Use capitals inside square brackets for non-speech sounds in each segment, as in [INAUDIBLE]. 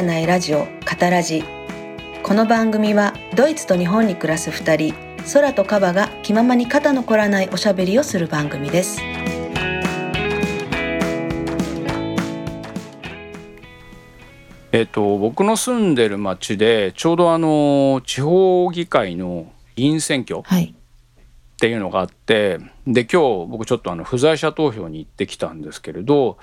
らないラジオカタラジこの番組はドイツと日本に暮らす2人空とカバが気ままに肩の凝らないおしゃべりをする番組です。えっと、僕の住んでる町でちょうどあの地方議会の議員選挙はい。っていうのがあってで今日僕ちょっとあの不在者投票に行ってきたんですけれど、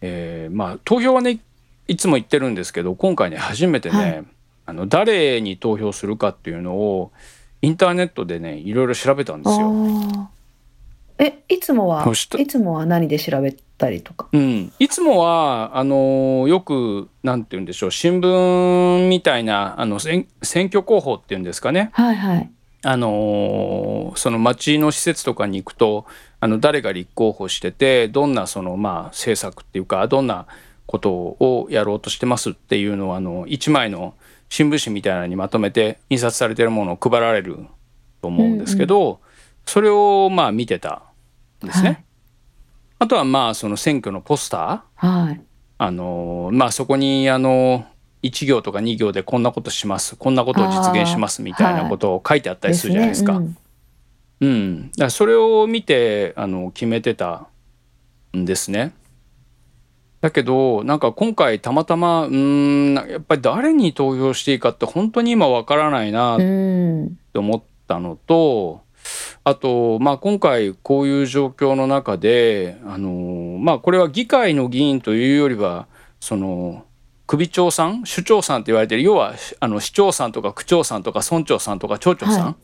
えーまあ投票はねいつも言ってるんですけど今回ね初めてね、はい。あの誰に投票するかっていうのをインターネットでねいろいろ調べたんですよ。えいつもはいつもは何で調べたりとか？うん、いつもはあのよくなんて言うんでしょう新聞みたいなあの選選挙広報っていうんですかね。はいはい。あのその町の施設とかに行くとあの誰が立候補しててどんなそのまあ政策っていうかどんなことをやろうとしてますっていうのをあの一枚の新聞紙みたいなのにまとめて印刷されてるものを配られると思うんですけど、それをまあ見てたんですね。はい。あとはまあその選挙のポスター。はい。あのまあそこにあの1行とか2行でこんなことします。こんなことを実現しますみたいなことを書いてあったりするじゃないですか。うん。うん、だからそれを見てあの決めてたんですね。だけどなんか今回たまたまうーんやっぱり誰に投票していいかって本当に今わからないなっうんて思ったのとあと、まあ、今回こういう状況の中であの、まあ、これは議会の議員というよりはその首長さん首長さんって言われてる要はあの市長さんとか区長さんとか村長さんとか町長さん、はい。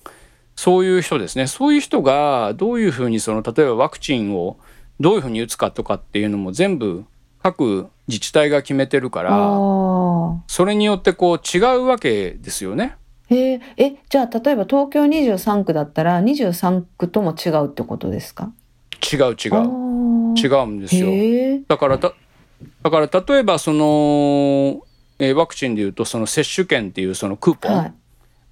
そういう人ですね。そういう人がどういうふうにその例えばワクチンをどういうふうに打つかとかっていうのも全部各自治体が決めてるからあそれによってこう違うわけですよね。ーへええじゃあ例えば東京23区だったら23区とも違うってことですか？違う違う。違ううんですよ。へえだからただから例えばその、えーワクチンでいうとその接種券っていうそのクーポン、はい。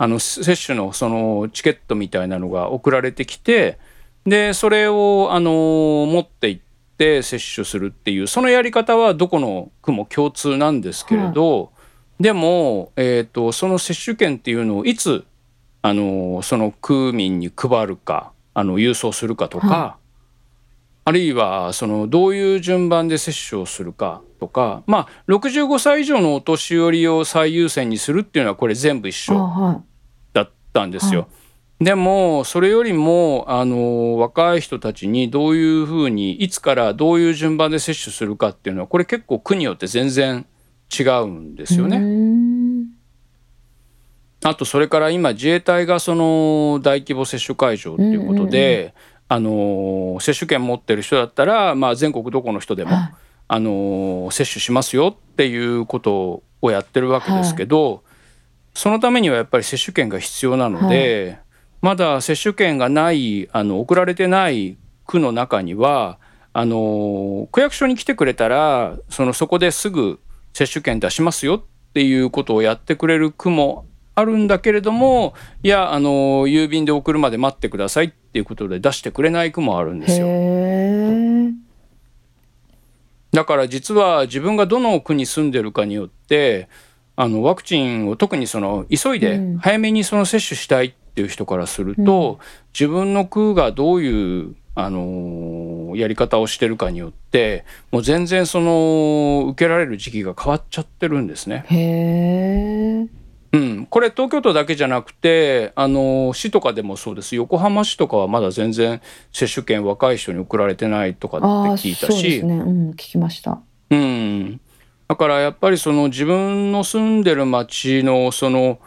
あの接種のそのチケットみたいなのが送られてきてでそれをあの持って行って接種するっていうそのやり方はどこの区も共通なんですけれど、でも、えー、とその接種券っていうのをいつあのその区民に配るかあの郵送するかとか、はあるいはそのどういう順番で接種をするかとかまあ65歳以上のお年寄りを最優先にするっていうのはこれ全部一緒。だったんですよ。はでもそれよりもあの若い人たちにどういうふうにいつからどういう順番で接種するかっていうのはこれ結構区によって全然違うんですよね。ん。あとそれから今自衛隊がその大規模接種会場っていうことで、あの接種券持ってる人だったら、まあ、全国どこの人でも、はい。あの接種しますよっていうことをやってるわけですけど、そのためにはやっぱり接種券が必要なので、まだ接種券がないあの送られてない区の中にはあの区役所に来てくれたらそのそこですぐ接種券出しますよっていうことをやってくれる区もあるんだけれどもいやあの郵便で送るまで待ってくださいっていうことで出してくれない区もあるんですよ。だから実は自分がどの区に住んでるかによってあのワクチンを特にその急いでうん早めにその接種したいっていう人からすると、自分の区がどういうあのやり方をしてるかによってもう全然その受けられる時期が変わっちゃってるんですね。へえうん、これ東京都だけじゃなくてあの市とかでもそうです。横浜市とかはまだ全然接種券若い人に送られてないとかって聞いたし。そうですね。うん。聞きました。うん、だからやっぱりその自分の住んでる町のその、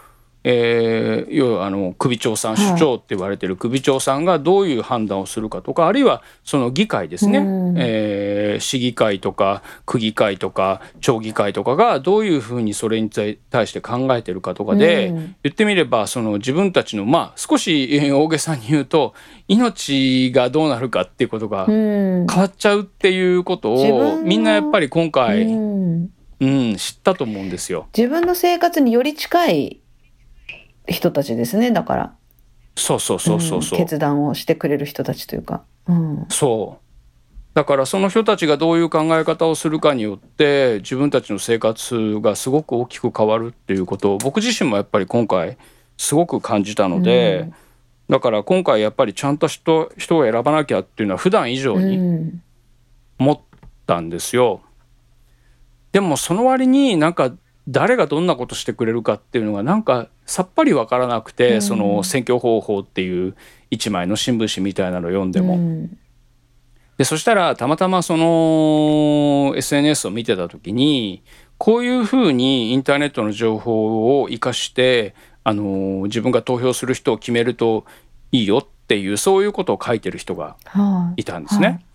えー要はあの首長さんはい首長って言われてる首長さんがどういう判断をするかとかあるいはその議会ですね、うん。えー市議会とか区議会とか町議会とかがどういうふうにそれに対して考えてるかとかで、うん。言ってみればその自分たちのまあ少しえー大げさに言うと命がどうなるかっていうことがうん。変わっちゃうっていうことをみんなやっぱり今回、ううんん知ったと思うんですよ。自分の生活により近い人たちですねだから。そうそうそうそうそう。ん決断をしてくれる人たちというか、うん、そう。だからその人たちがどういう考え方をするかによって自分たちの生活がすごく大きく変わるっていうことを僕自身もやっぱり今回すごく感じたので、うん、だから今回やっぱりちゃんと人人を選ばなきゃっていうのは普段以上に思ったんですよ。でもその割になんか誰がどんなことしてくれるかっていうのがなんかさっぱり分からなくて、うん、その選挙方法っていう一枚の新聞紙みたいなのを読んでも。うん、でそしたらたまたまその SNS を見てた時にこういうふうにインターネットの情報を生かしてあの自分が投票する人を決めるといいよっていうそういうことを書いてる人がいたんですね。はいはい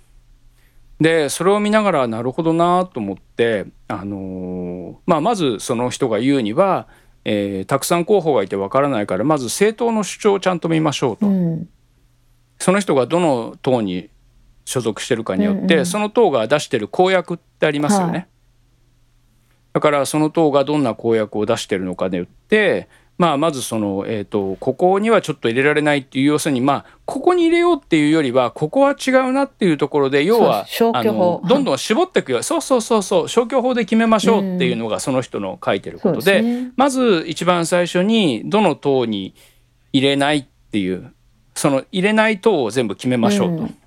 でそれを見ながらなるほどなと思って、あのー、まあ、まずその人が言うには、えー、たくさん候補がいてわからないからまず政党の主張をちゃんと見ましょうと、うん、その人がどの党に所属してるかによって、うんうん、その党が出してる公約ってありますよね、はい、だからその党がどん。な公約を出してるのかによってまあ、まずその、えーと、ここにはちょっと入れられないっていう要するに、まあ、ここに入れようっていうよりはここは違うなっていうところで要はあのどんどん絞っていくよそうそうそうそう消去法で決めましょうっていうのがその人の書いてることでうん。でね、まず一番最初にどの党に入れないっていうその入れない党を全部決めましょうと。うん、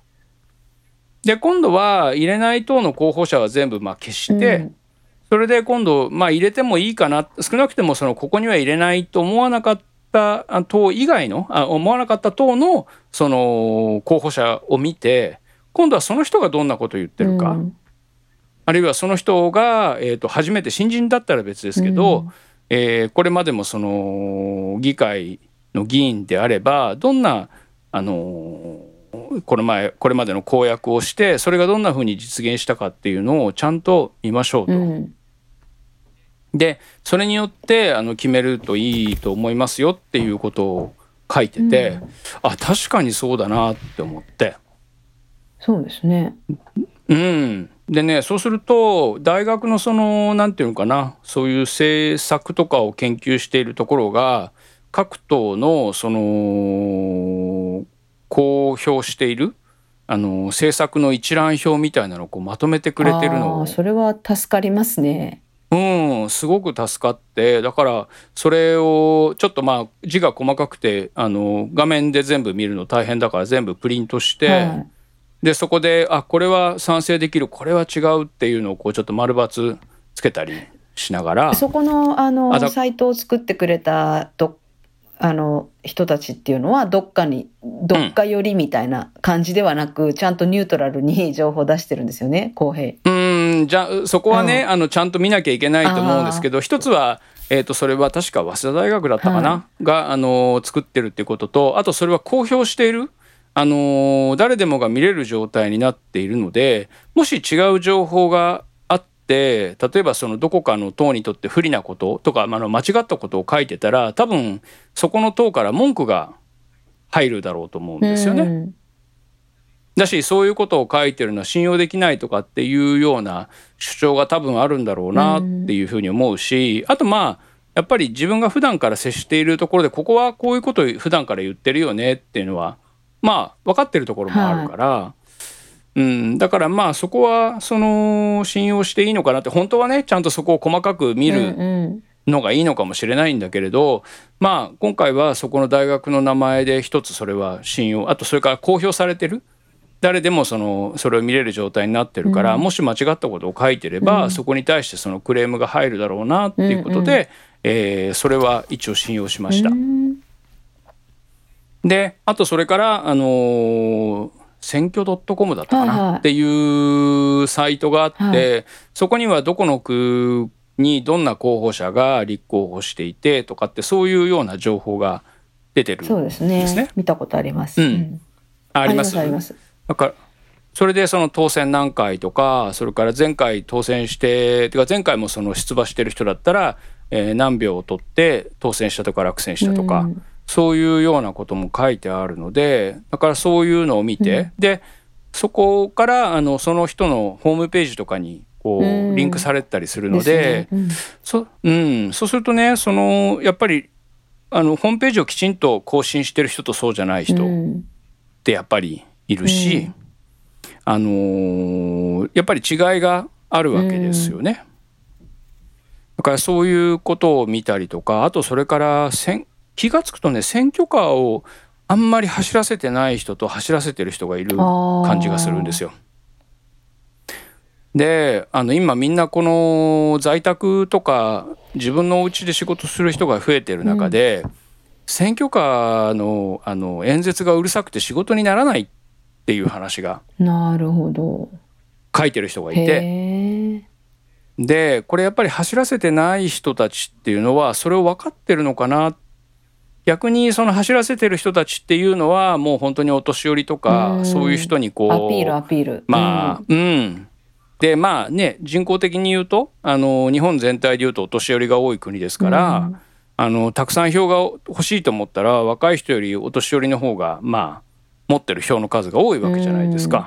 で今度は入れない党の候補者は全部まあ消して、うんそれで今度、まあ、入れてもいいかな。少なくてもそのここには入れないと思わなかった党以外のあ思わなかった党のその候補者を見て今度はその人がどんなことを言ってるか、うん、あるいはその人が、えーと、初めて新人だったら別ですけど、うん、えー、これまでもその議会の議員であればどんなあのこれ前これまでの公約をしてそれがどんなふうに実現したかっていうのをちゃんと見ましょうと。うんでそれによってあの決めるといいと思いますよっていうことを書いてて、うん、あ確かにそうだなって思って。そうですね。うん。でねそうすると大学のその何て言うのかなそういう政策とかを研究しているところが各党のその公表しているあの政策の一覧表みたいなのをこうまとめてくれてるのをそれは助かりますね。うん、すごく助かってだからそれをちょっとまあ字が細かくてあの画面で全部見るの大変だから全部プリントして、はい、でそこであこれは賛成できるこれは違うっていうのをこうちょっと丸×つけたりしながらそこのあのサイトを作ってくれたどあの人たちっていうのはどっかにどっかよりみたいな感じではなく、うん、ちゃんとニュートラルに情報を出してるんですよね公平。うんじゃそこはね、うん、あのちゃんと見なきゃいけないと思うんですけど一つは、えーと、それは確か早稲田大学だったかな、はい、があの作ってるっていうこととあとそれは公表している。あの誰でもが見れる状態になっているのでもし違う情報がって例えばそのどこかの党にとって不利なこととか、まあ、間違ったことを書いてたら多分そこの党から文句が入るだろうと思うんですよね。だしそういうことを書いてるのは信用できないとかっていうような主張が多分あるんだろうなっていうふうに思うしあとまあやっぱり自分が普段から接しているところでここはこういうことを普段から言ってるよねっていうのはまあ分かってるところもあるから、はうん、だからまあそこはその信用していいのかなって本当はねちゃんとそこを細かく見るのがいいのかもしれないんだけれど、まあ今回はそこの大学の名前で一つそれは信用あとそれから公表されてる？誰でもそのそれを見れる状態になってるから、うん、もし間違ったことを書いてれば、うん、そこに対してそのクレームが入るだろうなっていうことで、うんうん、えー、それは一応信用しました。であとそれからあのー選挙 .com だったかな、っていうサイトがあって、はい、そこにはどこの区にどんな候補者が立候補していてとかってそういうような情報が出てるんですね。そうですね。見たことあります。うん、ありますあります。だからそれでその当選何回とかそれから前回当選しててか前回もその出馬してる人だったら、えー、何票を取って当選したとか落選したとか、うん、そういうようなことも書いてあるのでだからそういうのを見て、うん、でそこからあのその人のホームページとかにこうリンクされたりするので、うん、そうん、そうするとねそのやっぱりあのホームページをきちんと更新してる人とそうじゃない人ってやっぱりいるし、あのー、やっぱり違いがあるわけですよね。だからそういうことを見たりとかあとそれから気が付くとね選挙カーをあんまり走らせてない人と走らせてる人がいる感じがするんですよ。であの今みんなこの在宅とか自分のお家で仕事する人が増えてる中で、うん、選挙カーのあの演説がうるさくて仕事にならないっていう話がなるほど。書いてる人がいてでこれやっぱり走らせてない人たちっていうのはそれを分かってるのかな逆にその走らせてる人たちっていうのはもう本当にお年寄りとかそういう人にこうアピールアピール。まあうん、うん。でまあね人口的に言うとあの日本全体で言うとお年寄りが多い国ですから、うん、あのたくさん票が欲しいと思ったら若い人よりお年寄りの方がまあ持ってる票の数が多いわけじゃないですか。うん、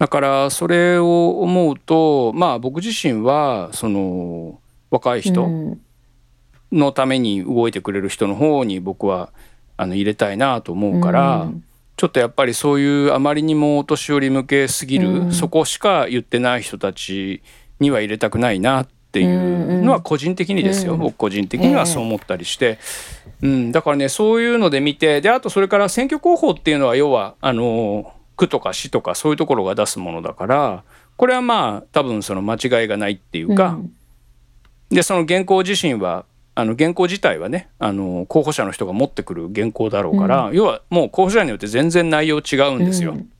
だからそれを思うとまあ僕自身はその若い人のために動いてくれる人の方に僕はあの入れたいなと思うから。うん。ちょっとやっぱりそういうあまりにもお年寄り向けすぎる、うん、そこしか言ってない人たちには入れたくないなっていうのは個人的にですよ、うん、僕個人的にはそう思ったりして、うん、だからねそういうので見てであとそれから選挙広報っていうのは要はあの区とか市とかそういうところが出すものだからこれはまあ多分その間違いがないっていうか、でその原稿自身はあの原稿自体はねあの候補者の人が持ってくる原稿だろうから、うん、要はもう候補者によって全然内容違うんですよ。うん、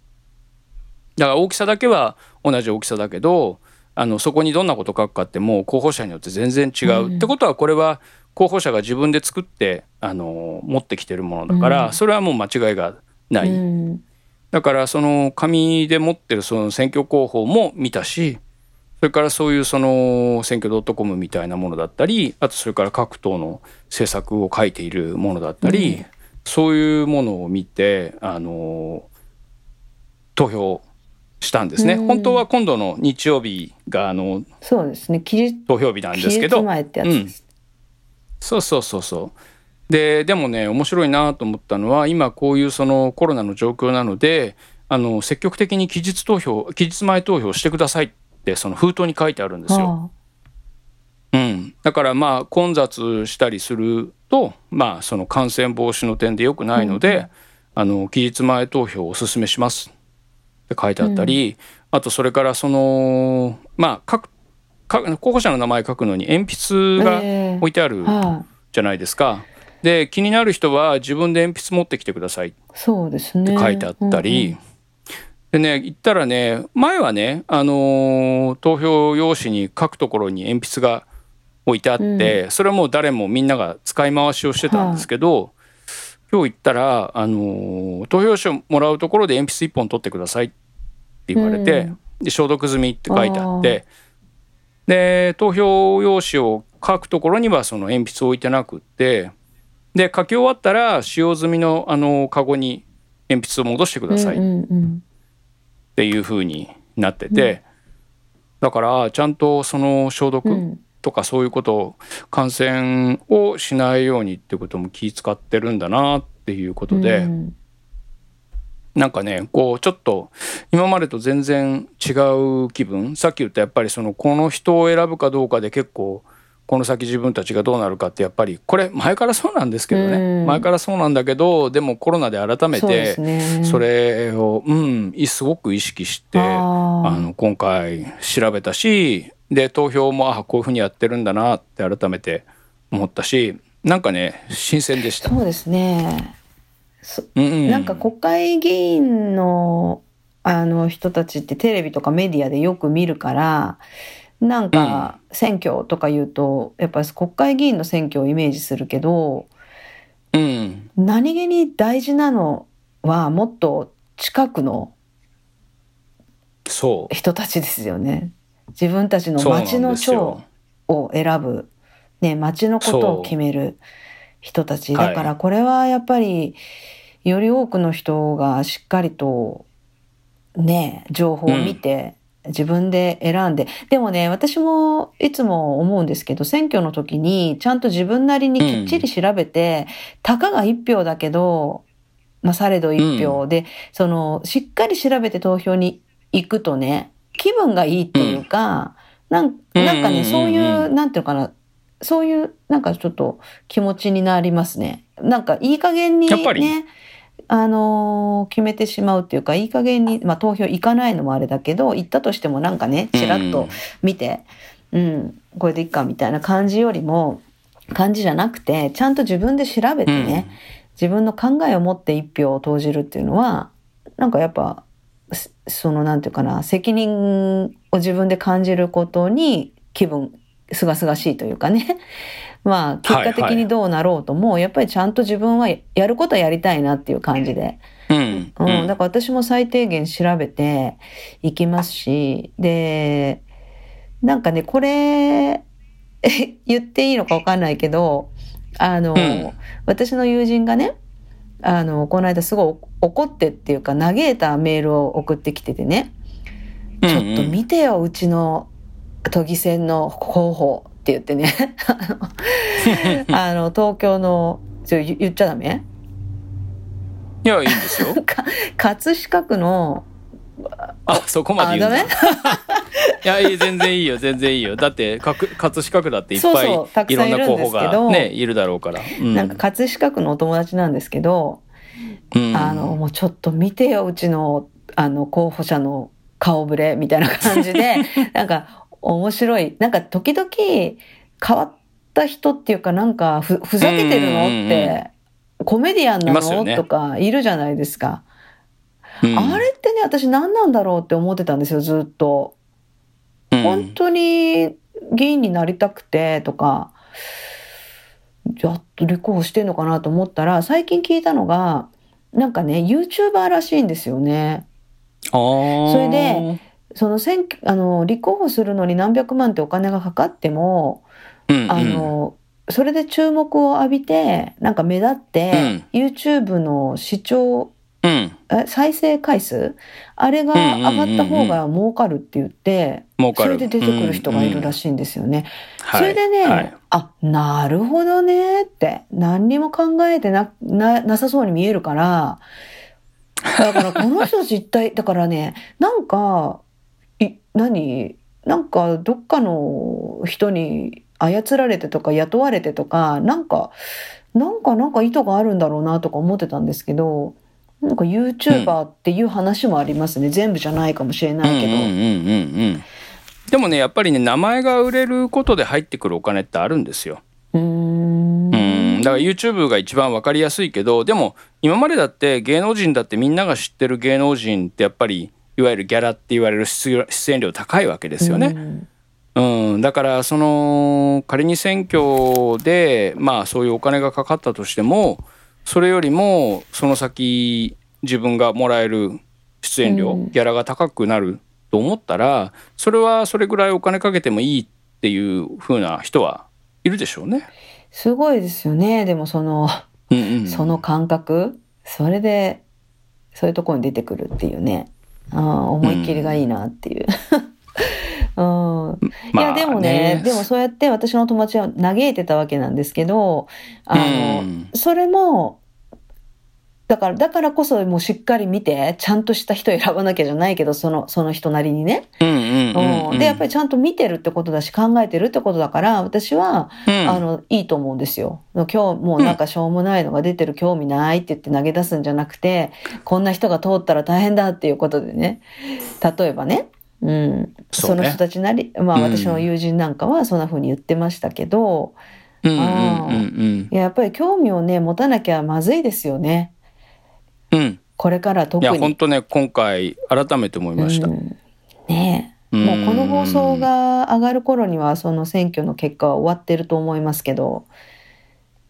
だから大きさだけは同じ大きさだけどあのそこにどんなこと書くかってもう候補者によって全然違う、うん、ってことはこれは候補者が自分で作ってあの持ってきてるものだから、それはもう間違いがない。だからその紙で持ってるその選挙広報も見たしそれからそういうその選挙 .com みたいなものだったりあとそれから各党の政策を書いているものだったり、うん、そういうものを見てあの投票したんですね、うん、本当は今度の日曜日があのそうですね。投票日なんですけど、うん、そうそうそうそう。ででもね面白いなと思ったのは今こういうそのコロナの状況なのであの積極的に期日投票期日前投票してくださいってその封筒に書いてあるんですよ。うん、だからまあ混雑したりするとまあその感染防止の点でよくないので、うん、あの期日前投票をお勧めします。って書いてあったり、うん、あとそれからそのまあ各候補者の名前書くのに鉛筆が置いてあるじゃないですか。えー、で気になる人は自分で鉛筆持ってきてください。って書いてあったり。でね言ったらね前はね、あのー、投票用紙に書くところに鉛筆が置いてあって、うん、それはもう誰もみんなが使い回しをしてたんですけど、はあ、今日行ったら、あのー、投票紙をもらうところで鉛筆1本取ってくださいって言われて、うん、で消毒済みって書いてあってで投票用紙を書くところにはその鉛筆を置いてなくってで書き終わったら使用済みのあのカゴに鉛筆を戻してください。うんうんうんっていう風になってて、うん、だからちゃんとその消毒とかそういうことを感染をしないようにってことも気使ってるんだなっていうことで、うん、なんかねこうちょっと今までと全然違う気分。さっき言ったやっぱりそのこの人を選ぶかどうかで結構この先自分たちがどうなるかってやっぱりこれ前からそうなんですけどね、うん、前からそうなんだけどでもコロナで改めてそれをう、んすごく意識してあの今回調べたしで投票もあこういうふうにやってるんだなって改めて思ったしなんかね新鮮でした。そうですね。なんか国会議員のあの人たちってテレビとかメディアでよく見るからなんか選挙とか言うと、やっぱり国会議員の選挙をイメージするけど、うん、何気に大事なのはもっと近くの人たちですよね。自分たちの町の長を選ぶ、ね、町のことを決める人たち。だからこれはやっぱりより多くの人がしっかりとね、情報を見て、自分で選んで。でもね、私もいつも思うんですけど、選挙の時にちゃんと自分なりにきっちり調べて、うん、たかが一票だけど、まあ、されど一票。で、その、しっかり調べて投票に行くとね、気分がいいっていうか、なんなんかね、そういう、なんていうのかな、そういう、なんかちょっと気持ちになりますね。なんかいい加減にね、あのー、決めてしまうっていうか、いい加減に、まあ投票行かないのもあれだけど、行ったとしてもなんかね、ちらっと見て、うん、うん、これでいいかみたいな感じよりも、感じじゃなくて、ちゃんと自分で調べてね、うん、自分の考えを持って一票を投じるっていうのは、なんかやっぱ、そのなんていうかな、責任を自分で感じることに気分、すがすがしいというかね。[LAUGHS] まあ、結果的にどうなろうとも、やっぱりちゃんと自分はやることはやりたいなっていう感じで。うん。うん。だから私も最低限調べていきますし、で、なんかね、これ、言っていいのかわかんないけど、あの、うん、私の友人がね、あの、この間すごい怒ってっていうか、嘆いたメールを送ってきててね、ちょっと見てよ、うちの都議選の候補って言ってね、[LAUGHS] あの、東京の、ちょ言っちゃダメ？いや、いいんですよ。[LAUGHS] 葛飾区のあそこまで言うんだ [LAUGHS] いやいい全然いいよ全然いいよ。だって葛飾区だっていっぱいいろんな候補がねいるだろうから、うん、なんか葛飾区のお友達なんですけど、うん、あのもうちょっと見てようちのあの候補者の顔ぶれみたいな感じでなんか面白い。なんか時々変わった人っていうかなんかふふざけてるのって、コメディアンなの、ね、とかいるじゃないですか。あれってね、私何なんだろうって思ってたんですよ、ずっと。うん、本当に議員になりたくてとか、やっと立候補してんのかなと思ったら、最近聞いたのが、なんかね、YouTuber らしいんですよね。それで、その選挙、あの、立候補するのに何百万ってお金がかかっても、うんうん、あの、それで注目を浴びて、なんか目立って、うん、YouTube の視聴うん、再生回数あれが上がった方が儲かるって言って、それで出てくる人がいるらしいんですよね。うんうん、それでね、はい、あ、なるほどねって、何にも考えてな、な、なさそうに見えるから、だからこの人たち一体、だからね、なんか、い、何？なんかどっかの人に操られてとか雇われてとか、なんか、なんかなんか意図があるんだろうなとか思ってたんですけど、なんか YouTuber っていう話もありますね、うん、全部じゃないかもしれないけど。でもねやっぱりね名前が売れることで入ってくるお金ってあるんですよ。うん。だから YouTube が一番分かりやすいけどでも今までだって芸能人だってみんなが知ってる芸能人ってやっぱりいわゆるギャラって言われる出演料高いわけですよね。うん、だからその仮に選挙でまあそういうお金がかかったとしてもそれよりもその先自分がもらえる出演料、ギャラが高くなると思ったらそれはそれぐらいお金かけてもいいっていう風な人はいるでしょうね。すごいですよね。でもその、うんうん、その感覚それでそういうところに出てくるっていうねあ思いっきりがいいなっていう。[LAUGHS] うん、いや、でもね、ね、でもそうやって私の友達は嘆いてたわけなんですけど、あの、うん、それも、だから、だからこそもうしっかり見て、ちゃんとした人選ばなきゃじゃないけど、その、その人なりにね。で、やっぱりちゃんと見てるってことだし、考えてるってことだから、私は、うん、あの、いいと思うんですよ。今日もうなんかしょうもないのが出てる、興味ないって言って投げ出すんじゃなくて、こんな人が通ったら大変だっていうことでね。例えばね。うん、そ,、その人たちなり、まあ私の友人なんかはそんな風に言ってましたけど、やっぱり興味をね、持たなきゃまずいですよね。うん。これから特に。いや、本当ね、今回改めて思いました。うん、ねもうこの放送が上がる頃にはその選挙の結果は終わってると思いますけど、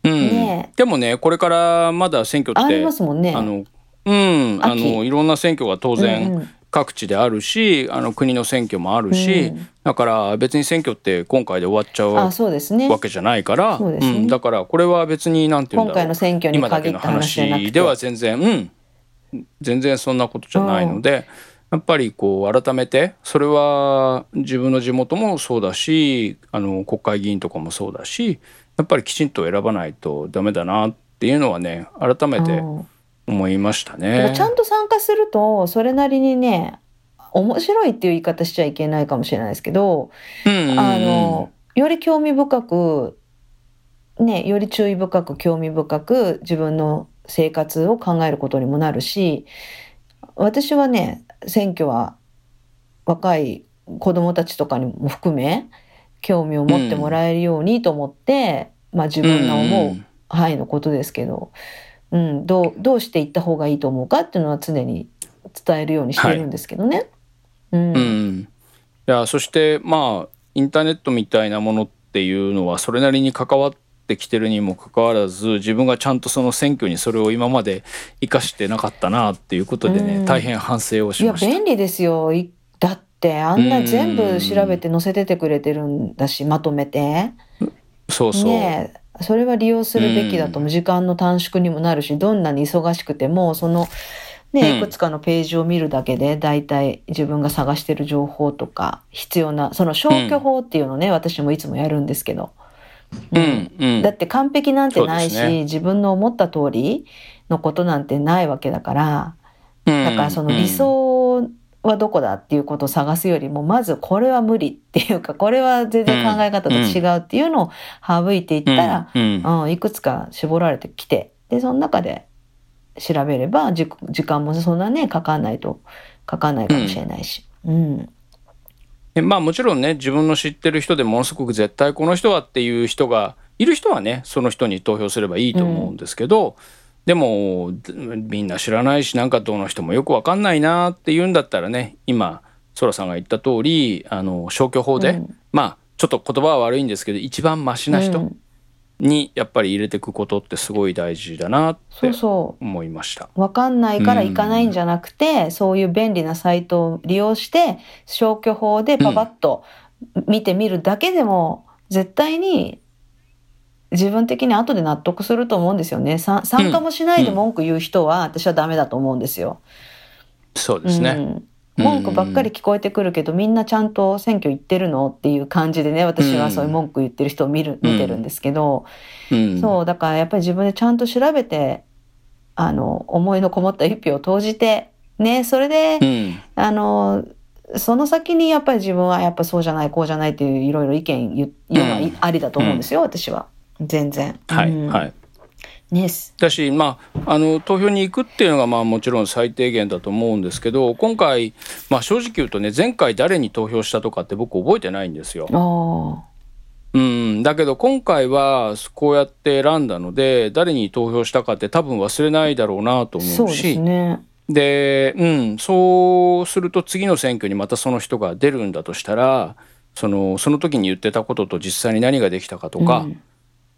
うん、ねでもねこれからまだ選挙ってありますもんね。あのうん。あのいろんな選挙が当然各地であるしあの国の選挙もあるし、うん、だから別に選挙って今回で終わっちゃうわけじゃないから、ね。うん、だからこれは別になんていうんだろう今回の選挙に限った話では全然うん全然そんなことじゃないので。やっぱりこう改めてそれは自分の地元もそうだしあの国会議員とかもそうだしやっぱりきちんと選ばないとダメだなっていうのはね改めて思いましたね。ちゃんと参加すると、それなりにね、面白いっていう言い方しちゃいけないかもしれないですけど、うんうんうん。あの、より興味深く、ね、より注意深く興味深く自分の生活を考えることにもなるし、私はね、選挙は若い子供たちとかにも含め、興味を持ってもらえるようにと思って、まあ自分の思う範囲のことですけど、うん、どう、どうしていった方がいいと思うかっていうのは常に伝えるようにしてるんですけどね。うん。うん、いやそしてまあインターネットみたいなものっていうのはそれなりに関わってきてるにもかかわらず自分がちゃんとその選挙にそれを今まで生かしてなかったなっていうことでね、うん大変反省をいや、しました。便利ですよ。いだって、あんな全部調べて載せててくれてるんだし、まとめて。そうそう、ねえそれは利用するべきだと。思う。時間の短縮にもなるし、どんなに忙しくても、その、うん。ね、いくつかのページを見るだけで、大体自分が探してる情報とか、必要な、その消去法っていうのね、私もいつもやるんですけど。うんうん。だって完璧なんてないし、ね。自分の思った通りのことなんてないわけだから、うん。だからその理想はどこだっていうことを探すよりも、まずこれは無理っていうか、これは全然考え方と違うっていうのを省いていったら、うんうんうん、いくつか絞られてきて、で、その中で調べれば、じ時間もそんなね、かかんないと、かかんないかもしれないし。うん。でまあもちろんね自分の知ってる人でものすごく絶対この人はっていう人がいる人はねその人に投票すればいいと思うんですけど、でもみんな知らないしなんかどの人もよくわかんないなっていうんだったらね今そらさんが言った通りあの消去法で、うんまあちょっと言葉は悪いんですけど一番マシな人うんにやっぱり入れていくことってすごい大事だなってそうそ思いました。う。わかんないから行かないんじゃなくて、そういう便利なサイトを利用して、消去法でパパッと見てみるだけでも、絶対に自分的に後で納得すると思うんですよね。さ参加もしないで文句言う人は、私はダメだと思うんですよ。そうですね。うん。文句ばっかり聞こえてくるけど、みんなちゃんと選挙行ってるのっていう感じでね、私はそういう文句言ってる人を見る、うん。見てるんですけど、うん。そう、だからやっぱり自分でちゃんと調べて、あの、思いのこもった一票を投じて、ね、それで、うん。あの、その先にやっぱり自分はやっぱそうじゃない、こうじゃないっていういろいろ意見言うのはうん。ありだと思うんですよ、私は。全然。はい、うんはい。ね。だし、まあ、あの投票に行くっていうのがまあもちろん最低限だと思うんですけど今回、まあ、正直言うとね前回誰に投票したとかって僕覚えてないんですよ。あうん、だけど今回はこうやって選んだので誰に投票したかって多分忘れないだろうなと思うしすね。で、うん、そうすると次の選挙にまたその人が出るんだとしたらそのその時に言ってたことと実際に何ができたかとか、うん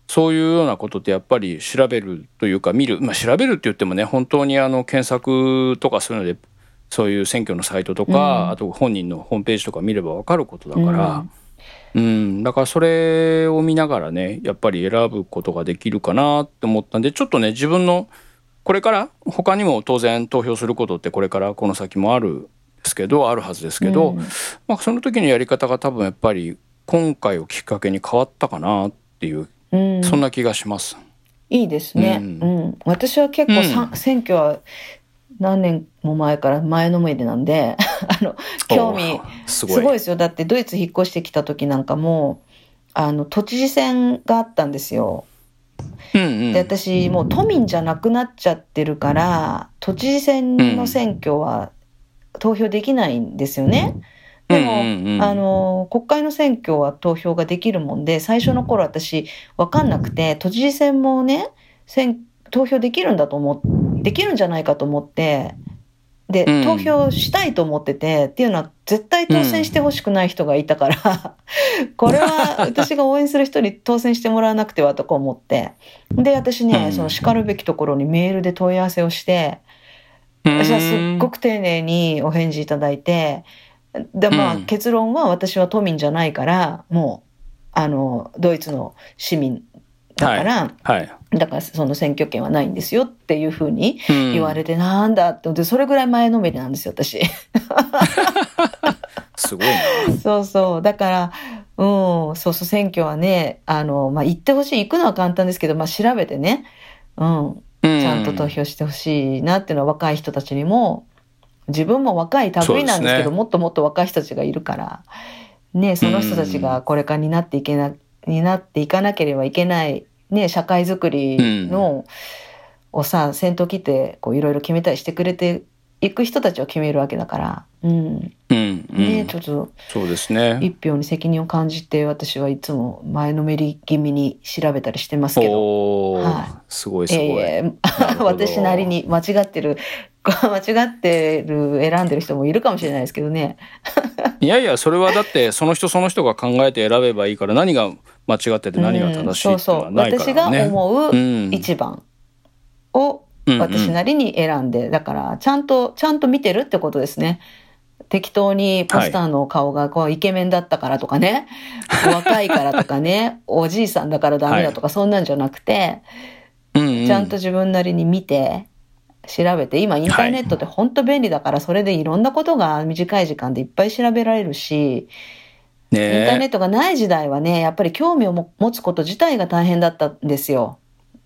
そういうようなことってやっぱり調べるというか見る、まあ、調べるって言ってもね本当にあの検索とかそういうのでそういう選挙のサイトとか、うん。あと本人のホームページとか見れば分かることだから、うん。だからそれを見ながらねやっぱり選ぶことができるかなって思ったんでちょっとね自分のこれから他にも当然投票することってこれからこの先もあるんですけどあるはずですけど、うん。まあ、その時のやり方が多分やっぱり今回をきっかけに変わったかなっていううんそんな気がします。いいですね。ううんん。私は結構さ、選挙は何年も前から前のめりなんで、[LAUGHS] あの、興味すごいですよ。だってドイツ引っ越してきた時なんかも、あの、都知事選があったんですよ。うんうんで、私、もう都民じゃなくなっちゃってるから、都知事選の選挙は投票できないんですよね。でも、うんうんうん。あの、国会の選挙は投票ができるもんで、最初の頃私、わかんなくて、都知事選もね、選投票できるんだと思っ、できるんじゃないかと思って、で、うん。投票したいと思ってて、っていうのは絶対当選してほしくない人がいたから、[LAUGHS] これは [LAUGHS] 私が応援する人に当選してもらわなくてはとか思って。で、私ね、うん。その叱るべきところにメールで問い合わせをして、うん私はすっごく丁寧にお返事いただいて、で、まあ、うん。結論は私は都民じゃないから、もう、あの、ドイツの市民だから、はい。だからその選挙権はないんですよっていうふうにうん。言われて、なんだって、で、それぐらい前のめりなんですよ、私。[LAUGHS] すごいな。そうそう。だから、うん、そうそう、選挙はね、あの、まあ、行ってほしい、行くのは簡単ですけど、まあ、調べてね、うん、ちゃんと投票してほしいなっていうのは若い人たちにも自分も若い類なんですけど、ね、もっともっと若い人たちがいるからねその人たちがこれから担っていけな担っていかなければいけないね社会づくりの、をさ先頭切ってこういろいろ決めたりしてくれていく人たちを決めるわけだから、うん、うん、ねちょっとそうですね。一票に責任を感じて私はいつも前のめり気味に調べたりしてますけど、はい、すごいすごい、えー、[LAUGHS] 私なりに間違ってる間違ってる選んでる人もいるかもしれないですけどね。いやいやそれはだってその人その人が考えて選べばいいから何が間違ってて何が正しいっていうのはないからね、うん、そうそう。私が思う一番を私なりに選んで、うんうん、だからちゃんとちゃんと見てるってことですね。適当にポスターの顔がこうイケメンだったからとかね、はい、若いからとかね。おじいさんだからダメだとか、そんなんじゃなくて、うんうん、ちゃんと自分なりに見て調べて今インターネットって本当便利だから、それでいろんなことが短い時間でいっぱい調べられるし、ね、インターネットがない時代はねやっぱり興味を持つこと自体が大変だったんですよ。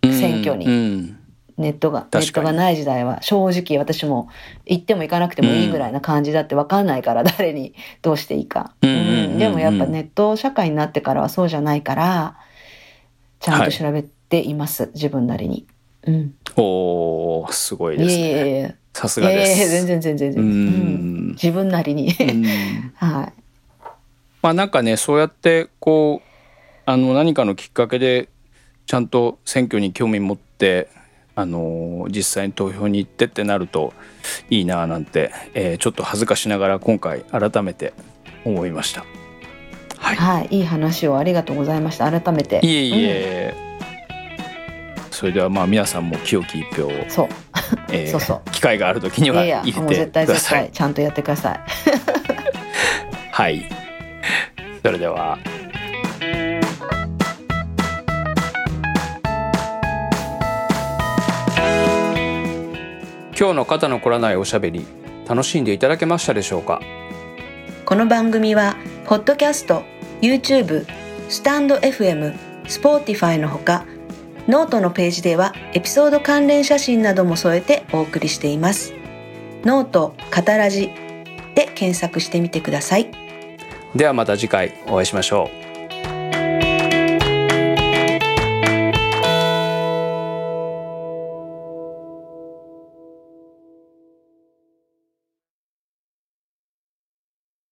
選挙に。ネットがネットがない時代は。正直私も行っても行かなくてもいいぐらいな感じだって分かんないから、誰にどうしていいか、うんでもやっぱネット社会になってからはそうじゃないからちゃんと調べています、はい、自分なりに。うん、おーすごいですね。さすがです。全然全然全然、うん、自分なりに [LAUGHS] はい。まあなんかねそうやってこうあの何かのきっかけでちゃんと選挙に興味持ってあの実際に投票に行ってってなるといいななんて、えー、ちょっと恥ずかしながら今回改めて思いました。はい、はい、いい話をありがとうございました改めて。いえいえ、うん、それではまあ皆さんも清き一票をそう、えー、[LAUGHS] そうそう機会がある時には入れてください。いやいや絶対絶対ちゃんとやってください。[LAUGHS] はい。それでは。今日の肩の凝らないおしゃべり楽しんでいただけましたでしょうか？この番組はポッドキャスト YouTube スタンド FM スポーティファイのほかノートのページではエピソード関連写真なども添えてお送りしています。ノートカタラジで検索してみてください。ではまた次回お会いしましょう。